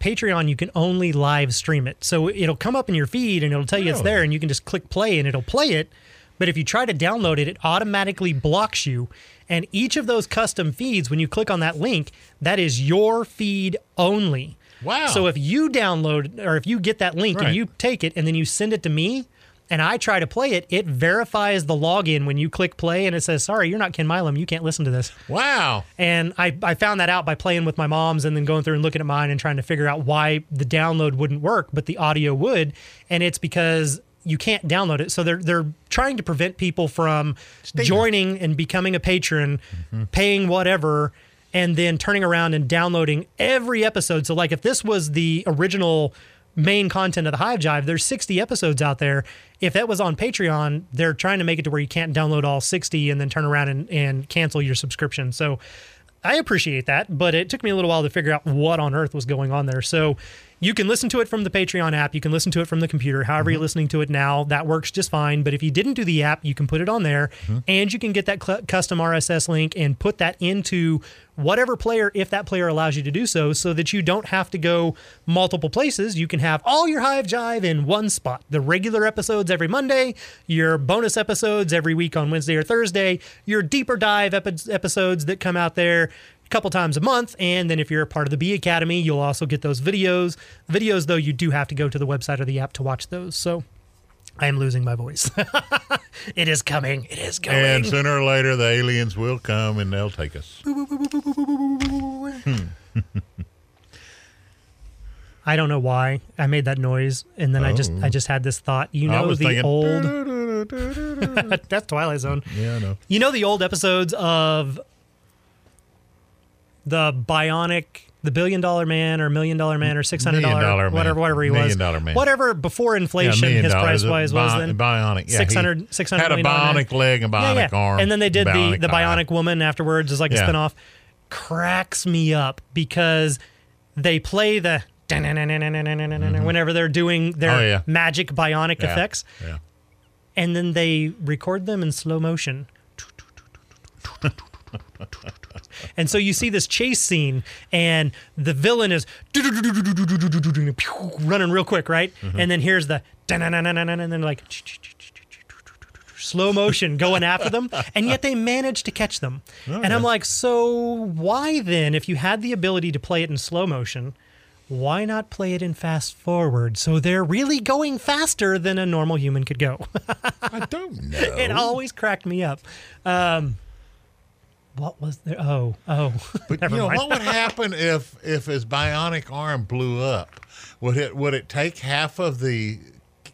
Patreon, you can only live stream it. So it'll come up in your feed and it'll tell you it's there and you can just click play and it'll play it. But if you try to download it, it automatically blocks you. And each of those custom feeds, when you click on that link, that is your feed only. Wow. So if you download or if you get that link Right. and you take it and then you send it to me and I try to play it, it verifies the login when you click play and it says, sorry, you're not Ken Milam. You can't listen to this. Wow. And I, I found that out by playing with my mom's and then going through and looking at mine and trying to figure out why the download wouldn't work, but the audio would. And it's because you can't download it. So they're they're trying to prevent people from joining and becoming a patron, mm-hmm. paying whatever, and then turning around and downloading every episode. So like if this was the original main content of the Hive Jive, there's 60 episodes out there. If that was on Patreon, they're trying to make it to where you can't download all 60 and then turn around and, and cancel your subscription. So I appreciate that, but it took me a little while to figure out what on earth was going on there. So you can listen to it from the Patreon app. You can listen to it from the computer. However, you're mm-hmm. listening to it now, that works just fine. But if you didn't do the app, you can put it on there mm-hmm. and you can get that cl- custom RSS link and put that into whatever player, if that player allows you to do so, so that you don't have to go multiple places. You can have all your Hive Jive in one spot. The regular episodes every Monday, your bonus episodes every week on Wednesday or Thursday, your deeper dive epi- episodes that come out there couple times a month. And then if you're a part of the B Academy, you'll also get those videos. Videos, though, you do have to go to the website or the app to watch those. So I am losing my voice. it is coming. It is coming. And sooner or later, the aliens will come and they'll take us. I don't know why I made that noise, and then I just I just had this thought. You Oh. Know the thinking. old that's Twilight Zone. yeah, I know. You know the old episodes of the Bionic, the Billion Dollar Man, or Million Dollar Man, or Six hundred dollar whatever whatever he was, Million Dollar Man. whatever before inflation million his price wise was then. bionic. Yeah, 600 $600 had a million man. bionic leg and bionic yeah. arm. And then they did the bionic the eye. Bionic Woman afterwards as like a spinoff. Cracks me up because they play the mm-hmm. whenever they're doing their Oh, yeah. magic bionic Yeah, effects, Yeah. and then they record them in slow motion. And so you see this chase scene, and the villain is running real quick, right? And then here's the and then like slow motion going after them, and yet they manage to catch them. And I'm like, so why then, if you had the ability to play it in slow motion, why not play it in fast forward? So they're really going faster than a normal human could go. I don't know. it always cracked me up. Um, what was there? Oh, oh, But you know mind. what would happen if if his bionic arm blew up? Would it would it take half of the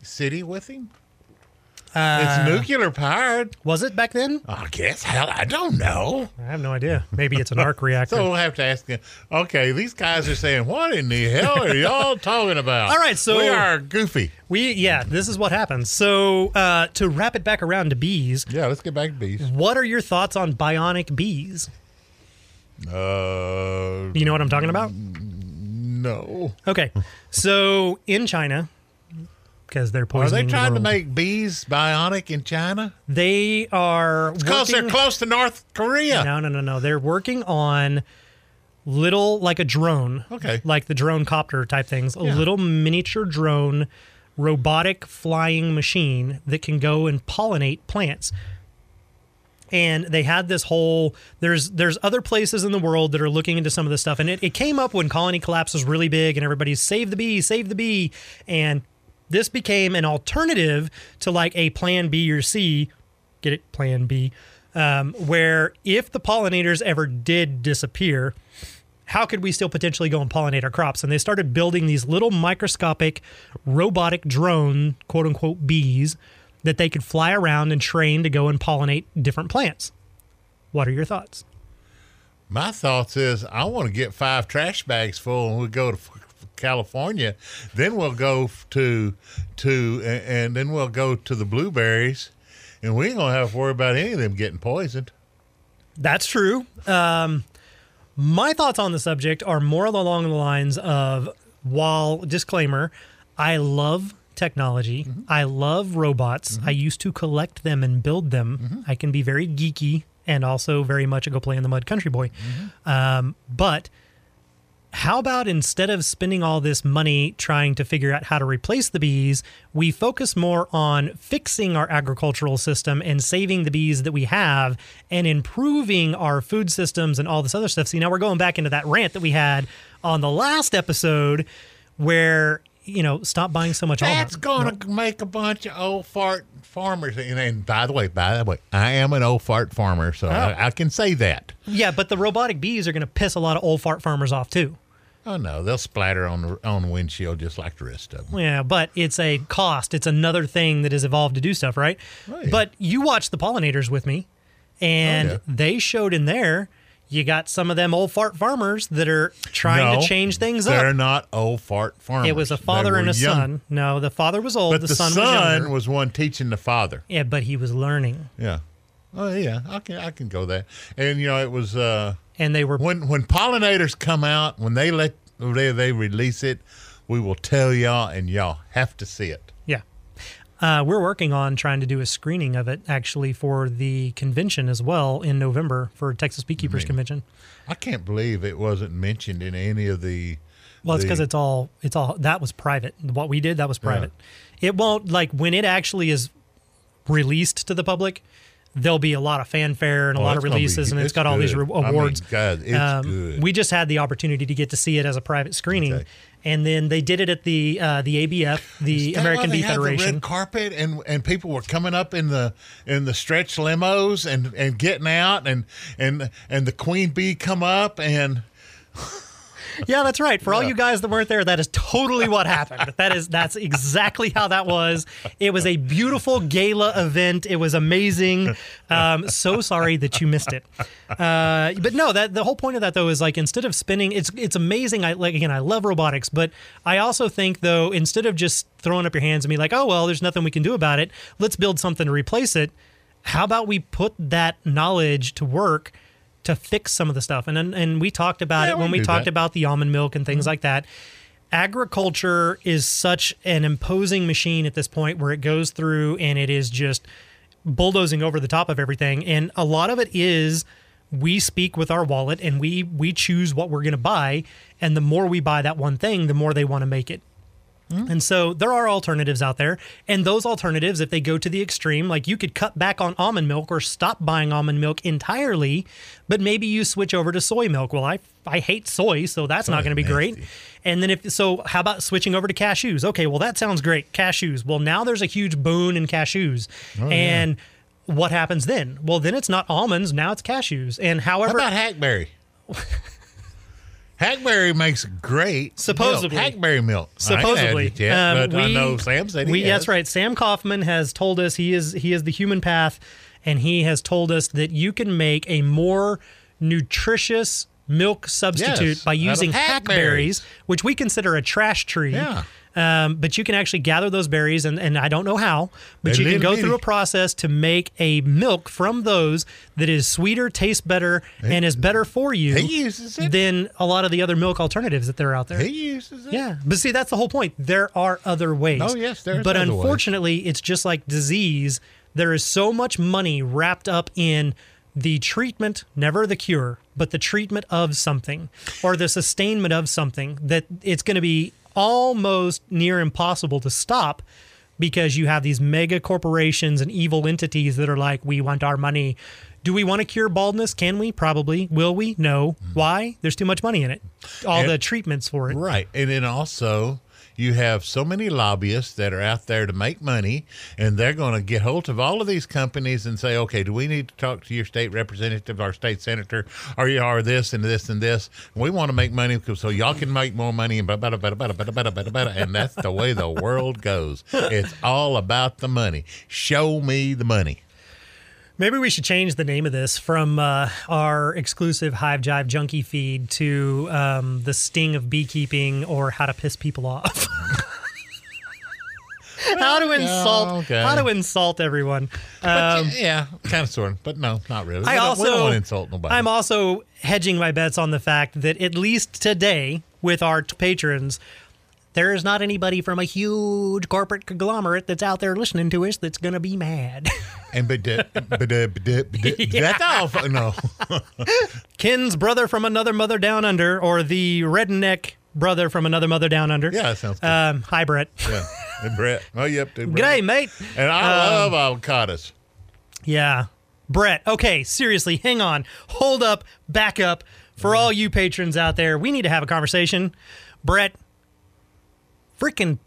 city with him? Uh, it's nuclear powered. was it back then? I guess. Hell, I don't know. I have no idea. Maybe it's an arc reactor. So we'll have to ask him. Okay, these guys are saying, "What in the hell are y'all talking about?" All right, so- we are goofy. we yeah, this is what happens. So uh, to wrap it back around to bees, Yeah, let's get back to bees. what are your thoughts on bionic bees? Uh, you know what I'm talking about? no. Okay, so in China, because they're Are poisoning they the trying to make bees bionic in China? They are Because they're close to North Korea. No, no, no, no. They're working on little, like a drone. Okay. Like the drone copter type things. A Yeah. little miniature drone, robotic flying machine that can go and pollinate plants. And they had this whole there's there's other places in the world that are looking into some of this stuff. And it, it came up when colony collapse was really big and everybody's save the bee, save the bee. And this became an alternative to like a plan B or C. Get it? Plan B um, where if the pollinators ever did disappear, how could we still potentially go and pollinate our crops? And they started building these little microscopic robotic drone, quote unquote, bees that they could fly around and train to go and pollinate different plants. What are your thoughts? My thoughts is I want to get five trash bags full and we'll go to California. Then we'll go to to and, then we'll go to the blueberries, and we ain't gonna have to worry about any of them getting poisoned. That's true. Um, my thoughts on the subject are more along the lines of while disclaimer, I love technology. I love robots. I used to collect them and build them. I can be very geeky and also very much a go play in the mud country boy. Um, but how about instead of spending all this money trying to figure out how to replace the bees, we focus more on fixing our agricultural system and saving the bees that we have and improving our food systems and all this other stuff. See, now we're going back into that rant that we had on the last episode where, you know, stop buying so much That's almond. gonna make a bunch of old fart farmers. And, and by the way, by the way, I am an old fart farmer, so oh. I, I can say that. Yeah, but the robotic bees are going to piss a lot of old fart farmers off too. Oh no, they'll splatter on the on the windshield just like the rest of them. Yeah, but it's a cost. It's another thing that has evolved to do stuff, right? Oh, right. But you watched the pollinators with me, and Oh, yeah. they showed in there. You got some of them old fart farmers that are trying No, to change things up. They're not old fart farmers. It was a father and a young- son. No, the father was old. But the, the, son, son, was was one teaching the father. yeah, but he was learning, Yeah. Oh yeah, I can I can go there. And you know it was uh, and they were when when pollinators come out when they let they they release it, we will tell y'all and y'all have to see it. Yeah. Uh, we're working on trying to do a screening of it actually for the convention as well in November for Texas Beekeepers Convention. I can't believe it wasn't mentioned in any of the. Well, it's because it's all it's all that was private. What we did that was private. It won't like when it actually is released to the public. There'll be a lot of fanfare and a Oh, lot of gonna be- releases, and it's it's got all these good. re- I mean, awards. God, it's Um, good. We just had the opportunity to get to see it as a private screening, Okay. and then they did it at the uh, the ABF, the American why they Bee had the Federation. red carpet and and people were coming up in the in the stretch limos and and getting out and and and the queen bee come up and Yeah, that's right. For all you guys that weren't there, that is totally what happened. That is that's exactly how that was. It was a beautiful gala event. It was amazing. Um, so sorry that you missed it. Uh, but no, that the whole point of that though is like instead of spinning, it's it's amazing. I like again, I love robotics, but I also think though instead of just throwing up your hands and be like, oh well, there's nothing we can do about it. Let's build something to replace it. How about we put that knowledge to work? To fix some of the stuff, and and, we talked about Yeah, it when we talked that. about the almond milk and things mm-hmm. like that. Agriculture is such an imposing machine at this point where it goes through and it is just bulldozing over the top of everything. And a lot of it is we speak with our wallet and we we choose what we're going to buy. And the more we buy that one thing, the more they want to make it. Hmm? And so there are alternatives out there. And those alternatives, if they go to the extreme, like you could cut back on almond milk or stop buying almond milk entirely, but maybe you switch over to soy milk. Well, I, I hate soy, so that's not going to be is great. And then if so, how about switching over to cashews? Okay, well, that sounds great. Cashews. Well, now there's a huge boon in cashews. Oh, and what happens then? Well, then it's not almonds, now it's cashews. And how however, about hackberry? hackberry makes great Supposedly. milk. hackberry milk. I supposedly it yet, Um, but I know Sam said he we, that's right Sam Coffman has told us he is he is the human path and he has told us that you can make a more nutritious milk substitute Yes, by using hackberries. hackberries which we consider a trash tree Yeah. Um, but you can actually gather those berries and, and i don't know how but They you can go through a process to make a milk from those that is sweeter tastes better and is better for you He uses it. than a lot of the other milk alternatives that they're out there He uses it. yeah, but see, that's the whole point. There are other ways. Oh, yes, there's But other ways. unfortunately, it's just like disease. There is so much money wrapped up in the treatment, never the cure, but the treatment of something or the sustainment of something that it's going to be almost near impossible to stop because you have these mega corporations and evil entities that are like, we want our money. Do we want to cure baldness? Can we? Probably. Will we? No. Hmm. Why? There's too much money in it. All And- the treatments for it. Right. And then also, you have so many lobbyists that are out there to make money, and they're going to get hold of all of these companies and say, okay, do we need to talk to your state representative, our state senator, or you are this and this and this? We want to make money because so y'all can make more money, and. And that's the way the world goes. It's all about the money. Show me the money. Maybe we should change the name of this from uh, our exclusive Hive Jive Junkie feed to um, the Sting of Beekeeping or How to Piss People Off. how to insult okay. how to insult everyone. But Um, yeah, kind of sort of, but no, not really. I we also don't want to insult nobody. I'm also hedging my bets on the fact that at least today with our t- patrons there is not anybody from a huge corporate conglomerate that's out there listening to us that's going to be mad. and but that's all. No, Ken's brother from another mother down under or the redneck brother from another mother down under. yeah, that sounds good. Um, hi, Brett. yeah, and Brett. Oh, yep. Brett. G'day, mate. And I love avocados. Yeah. Brett, okay, seriously, hang on. Hold up, back up. For all you patrons out there, we need to have a conversation. Brett, freaking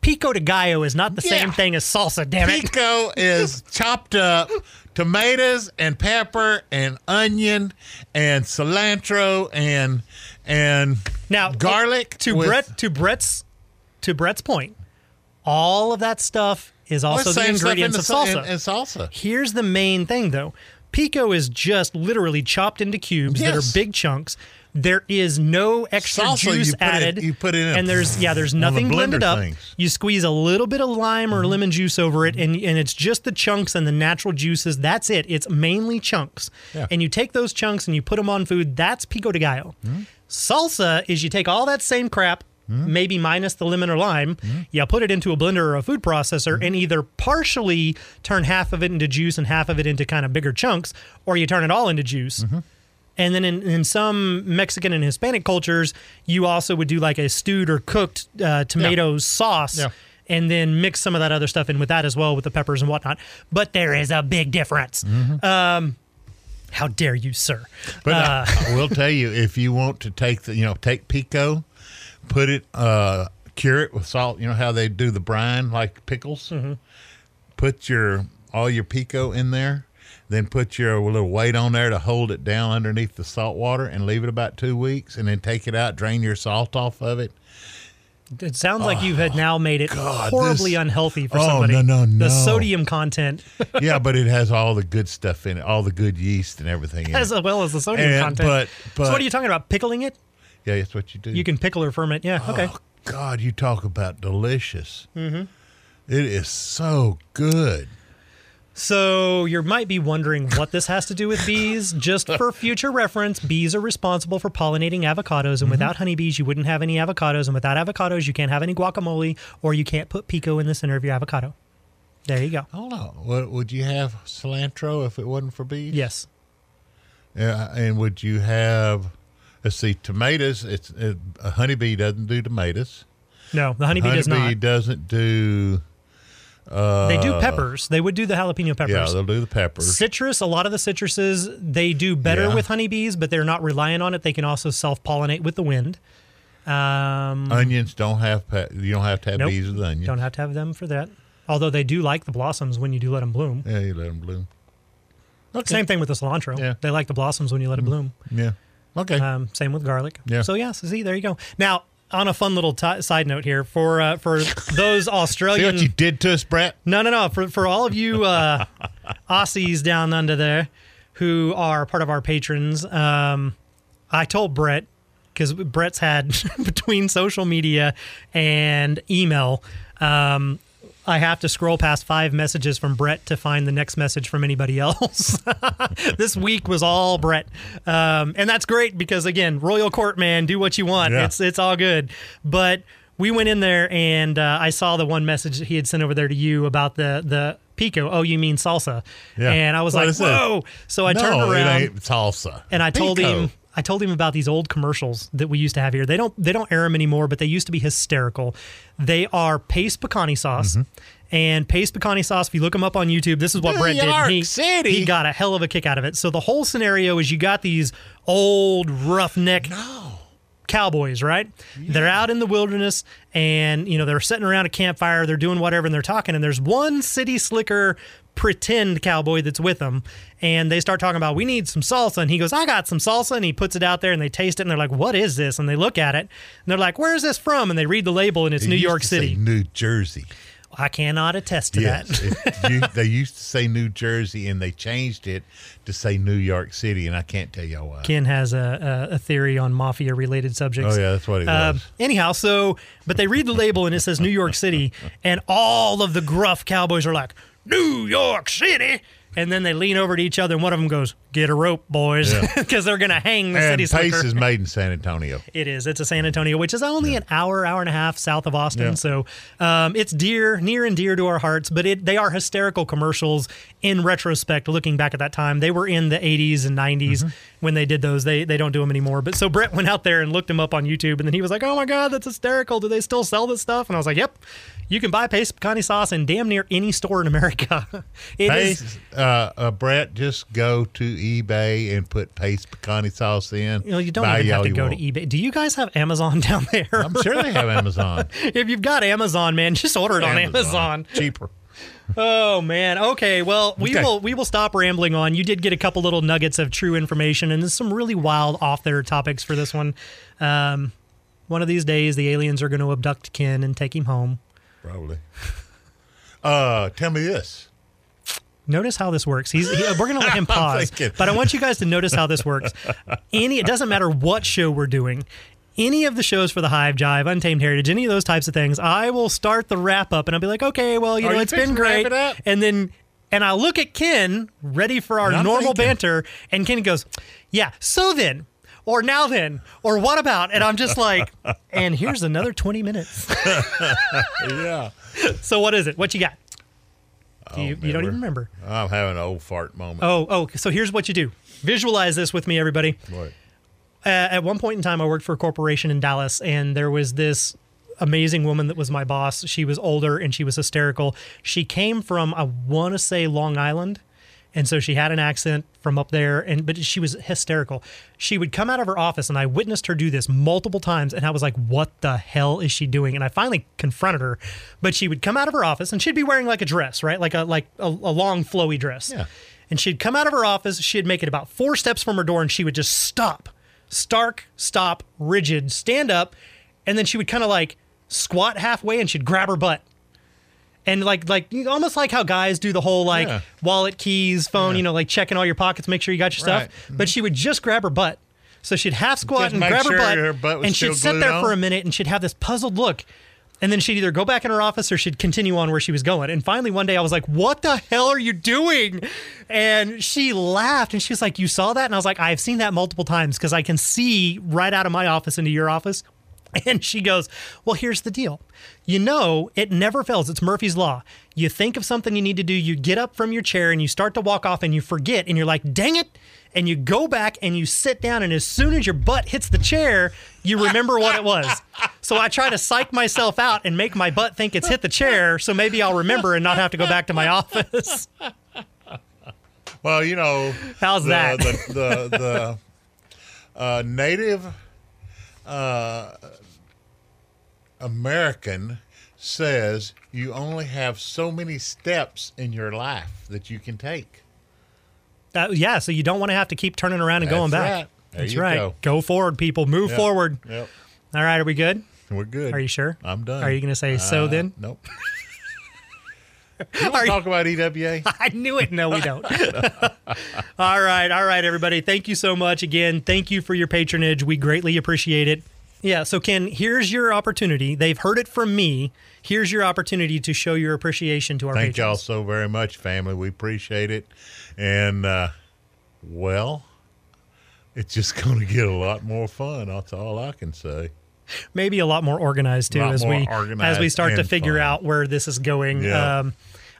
pico de gallo is not the same thing as salsa, damn it. Pico is chopped up tomatoes and pepper and onion and cilantro and and Now, garlic to with- Brett to Brett's to Brett's point, all of that stuff is also the same stuff in ingredients the of salsa. in- in salsa. Here's the main thing, though. Pico is just literally chopped into cubes that are big chunks. There is no extra Salsa, juice you put it- added. you put it in and there's yeah, there's of the nothing blended up. things. Mm-hmm. You squeeze a little bit of lime or lemon juice over it, and and it's just the chunks and the natural juices. That's it. It's mainly chunks. Yeah. And you take those chunks and you put them on food. That's pico de gallo. Mm-hmm. Salsa is you take all that same crap. Mm-hmm. Maybe minus the lemon or lime, you put it into a blender or a food processor Mm-hmm. and either partially turn half of it into juice and half of it into kind of bigger chunks, or you turn it all into juice. And then in, in some Mexican and Hispanic cultures, you also would do like a stewed or cooked uh, tomato sauce. Yeah. And then mix some of that other stuff in with that as well, with the peppers and whatnot. But there is a big difference. Mm-hmm. Um, how dare you, sir? But Uh, I, I will tell you, if you want to take the, you know, take pico, put it, uh, cure it with salt. You know how they do the brine like pickles. Mm-hmm. Put your all your pico in there, then put your little weight on there to hold it down underneath the salt water, and leave it about two weeks, and then take it out, drain your salt off of it. It sounds like you had now made it Oh, God, horribly this- unhealthy for Oh, somebody. no, no, no. The sodium content, yeah, but it has all the good stuff in it, all the good yeast and everything. In as it. well as the sodium And- content. but- so, what are you talking about? Pickling it? Yeah, that's what you do. You can pickle or ferment. Yeah. Okay. Oh, God, you talk about delicious. Mm-hmm. is so good. So you might be wondering what this has to do with bees. Just for future reference, bees are responsible for pollinating avocados, and mm-hmm. without honeybees, you wouldn't have any avocados, and without avocados, you can't have any guacamole, or you can't put pico in the center of your avocado. There you go. Don't. What, would you have cilantro if it wasn't for bees? Yes. Yeah, and would you have? Let's see, tomatoes. It's it, a honeybee doesn't do tomatoes. No, the honeybee does honeybee not. doesn't do. They do peppers. They would do the jalapeno peppers. Yeah, they'll do the peppers. Citrus, a lot of the citruses, they do better Yeah. with honeybees, but they're not reliant on it. They can also self pollinate with the wind. Um, Onions don't have. Pe- you don't have to have Nope. bees with onions. don't have to have them for that. Although they do like the blossoms when you do let them bloom. Yeah, you let them bloom. Okay. Same thing with the cilantro. Yeah. They like the blossoms when you let it bloom. Yeah. Okay. Um, same with garlic. Yeah. So yeah, so see, there you go. Now, on a fun little ti side note here, for uh, for those Australians. see Australian, what you did to us, Brett? no, no, no, for for all of you uh, Aussies down under there who are part of our patrons, um, I told Brett because Brett's had between social media and email. Um, I have to scroll past five messages from Brett to find the next message from anybody else. this week was all Brett, um, and that's great because again, royal court man, do what you want. Yeah. It's it's all good. But we went in there and uh, I saw the one message that he had sent over there to you about the the pico. Oh, you mean salsa? Yeah. And I was What like, whoa! So I no, turned around salsa. and I told him I told him about these old commercials that we used to have here. They don't they don't air them anymore, but they used to be hysterical. They are Pace Picante sauce. Mm-hmm. And Pace Picante sauce, if you look them up on YouTube, this is what New Brett York did. He, City. he got a hell of a kick out of it. So the whole scenario is you got these old roughneck No. Cowboys, right? They're out in the wilderness and, you know, they're sitting around a campfire, they're doing whatever, and they're talking. And there's one city slicker pretend cowboy that's with them. And they start talking about, we need some salsa. And he goes, I got some salsa. And he puts it out there and they taste it and they're like, what is this? And they look at it and they're like, where's this from? And they read the label and it's It New York City. New Jersey. I cannot attest to Yes, that. You- they used to say New Jersey, and they changed it to say New York City, and I can't tell y'all why. Ken has a, a, a theory on mafia related subjects. Oh yeah, that's what it Uh, was. anyhow, so but they read the label and it says New York City, and all of the gruff cowboys are like New York City, and then they lean over to each other, and one of them goes, "Get a rope, boys," Yeah. because they're gonna hang the and city Pace slicker. is made in San Antonio. It is. It's a San Antonio, which is only an hour, hour and a half south of Austin. Yeah. So um, it's dear, near and dear to our hearts. But it, they are hysterical commercials. In retrospect, looking back at that time, they were in the 80s and 90s Mm-hmm. When they did those. They they don't do them anymore. But so Brett went out there and looked them up on YouTube, and then he was like, "Oh my god, that's hysterical! Do they still sell this stuff?" And I was like, "Yep." You can buy Pace Picante sauce in damn near any store in America. It is. Pace, uh, uh, Brett, just go to eBay and put Pace Picante sauce in. You know, you don't even have to go want. to eBay. Do you guys have Amazon down there? I'm sure they have Amazon. if you've got Amazon, man, just order it on Amazon. cheaper. Oh man. Okay. Well, we Okay. will we will stop rambling on. You did get a couple little nuggets of true information, and there's some really wild off their topics for this one. Um, one of these days, the aliens are going to abduct Ken and take him home. Probably. Uh, tell me this. Notice how this works. He's he, we're going to let him pause, but I want you guys to notice how this works. Any it doesn't matter what show we're doing. Any of the shows for the Hive Jive, Untamed Heritage, any of those types of things, I will start the wrap up and I'll be like, okay, well, you Are know, you it's been great. it? And then and I'll look at Ken, ready for our I'm normal thinking. banter, and Ken goes, Yeah, so then, or now then, or what about? And I'm just like, and here's another 20 minutes. Yeah. so what is it? What you got? Do Oh, you, you don't even remember. I'm having an old fart moment. Oh, oh, so here's what you do. Visualize this with me, everybody. What? Uh, at one point in time, I worked for a corporation in Dallas, and there was this amazing woman that was my boss. She was older and she was hysterical. She came from, I want to say, Long Island. And so she had an accent from up there, and but she was hysterical. She would come out of her office, and I witnessed her do this multiple times, and I was like, "What the hell is she doing?" And I finally confronted her. But she would come out of her office, and she'd be wearing like a dress, right, like a like a, a long flowy dress. Yeah. And she'd come out of her office. She'd make it about four steps from her door, and she would just stop, stark, stop, rigid, stand up, and then she would kind of like squat halfway, and she'd grab her butt and like like almost like how guys do the whole like Yeah. wallet keys phone Yeah. you know like checking all your pockets make sure you got your stuff Mm-hmm. but she would just grab her butt so she'd half squat Just and grab her butt, her butt and she'd sit there glued for a minute and she'd have this puzzled look and then she'd either go back in her office or she'd continue on where she was going. And finally, one day I was like, What the hell are you doing? And she laughed and she was like, You saw that? And I was like, I've seen that multiple times because I can see right out of my office into your office. And she goes, Well, here's the deal. You know, it never fails. It's Murphy's Law. You think of something you need to do, you get up from your chair and you start to walk off and you forget and you're like, Dang it. And you go back and you sit down. And as soon as your butt hits the chair, you remember what it was. So I try to psych myself out and make my butt think it's hit the chair. So maybe I'll remember and not have to go back to my office. Well, you know, How's the, that? The the, the uh, native uh, American says you only have so many steps in your life that you can take. Uh, yeah. So you don't want to have to keep turning around and going back. right. That's right. go. forward, people. Move Yep. forward. Yep, All right. Are we good? we're good. Are you sure? I'm done. Are you going to say so Uh, then? Nope. Are want you- talk about EWA? I knew it. No, we don't. all right. All right, everybody. Thank you so much again. Thank you for your patronage. We greatly appreciate it. Yeah. So, Ken, here's your opportunity. They've heard it from me. Here's your opportunity to show your appreciation to our Thank y'all so very much, family. We appreciate it. And, uh, well, it's just going to get a lot more fun. That's all I can say. Maybe a lot more organized too as we organized as we start to figure fun. out where this is going. Yeah. Um,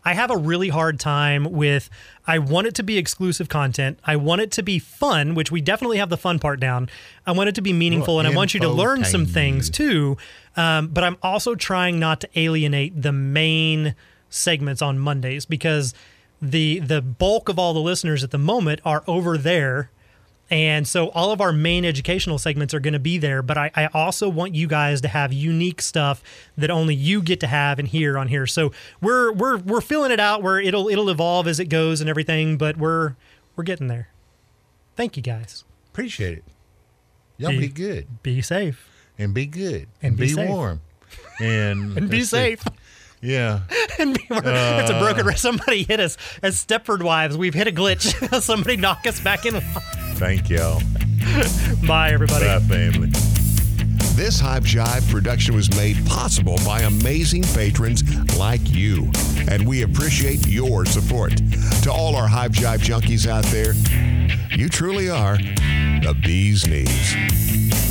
I have a really hard time with. I want it to be exclusive content. I want it to be fun, which we definitely have the fun part down. I want it to be meaningful, and I want you to learn some things too. Um, but I'm also trying not to alienate the main segments on Mondays because the the bulk of all the listeners at the moment are over there And so all of our main educational segments are going to be there, but I, I also want you guys to have unique stuff that only you get to have and hear on here. So we're we're we're filling it out where it'll it'll evolve as it goes and everything, but we're we're getting there. Thank you guys. Appreciate it. Y'all Be- be good Be safe and be good And be safe. warm and and be safe. Yeah. and be, it's a broken. Uh, Somebody hit us as Stepford wives. We've hit a glitch. Somebody knock us back in. Thank y'all. Bye, everybody. Bye, family. This Hive Jive production was made possible by amazing patrons like you, and we appreciate your support. To all our Hive Jive junkies out there, you truly are the bee's knees.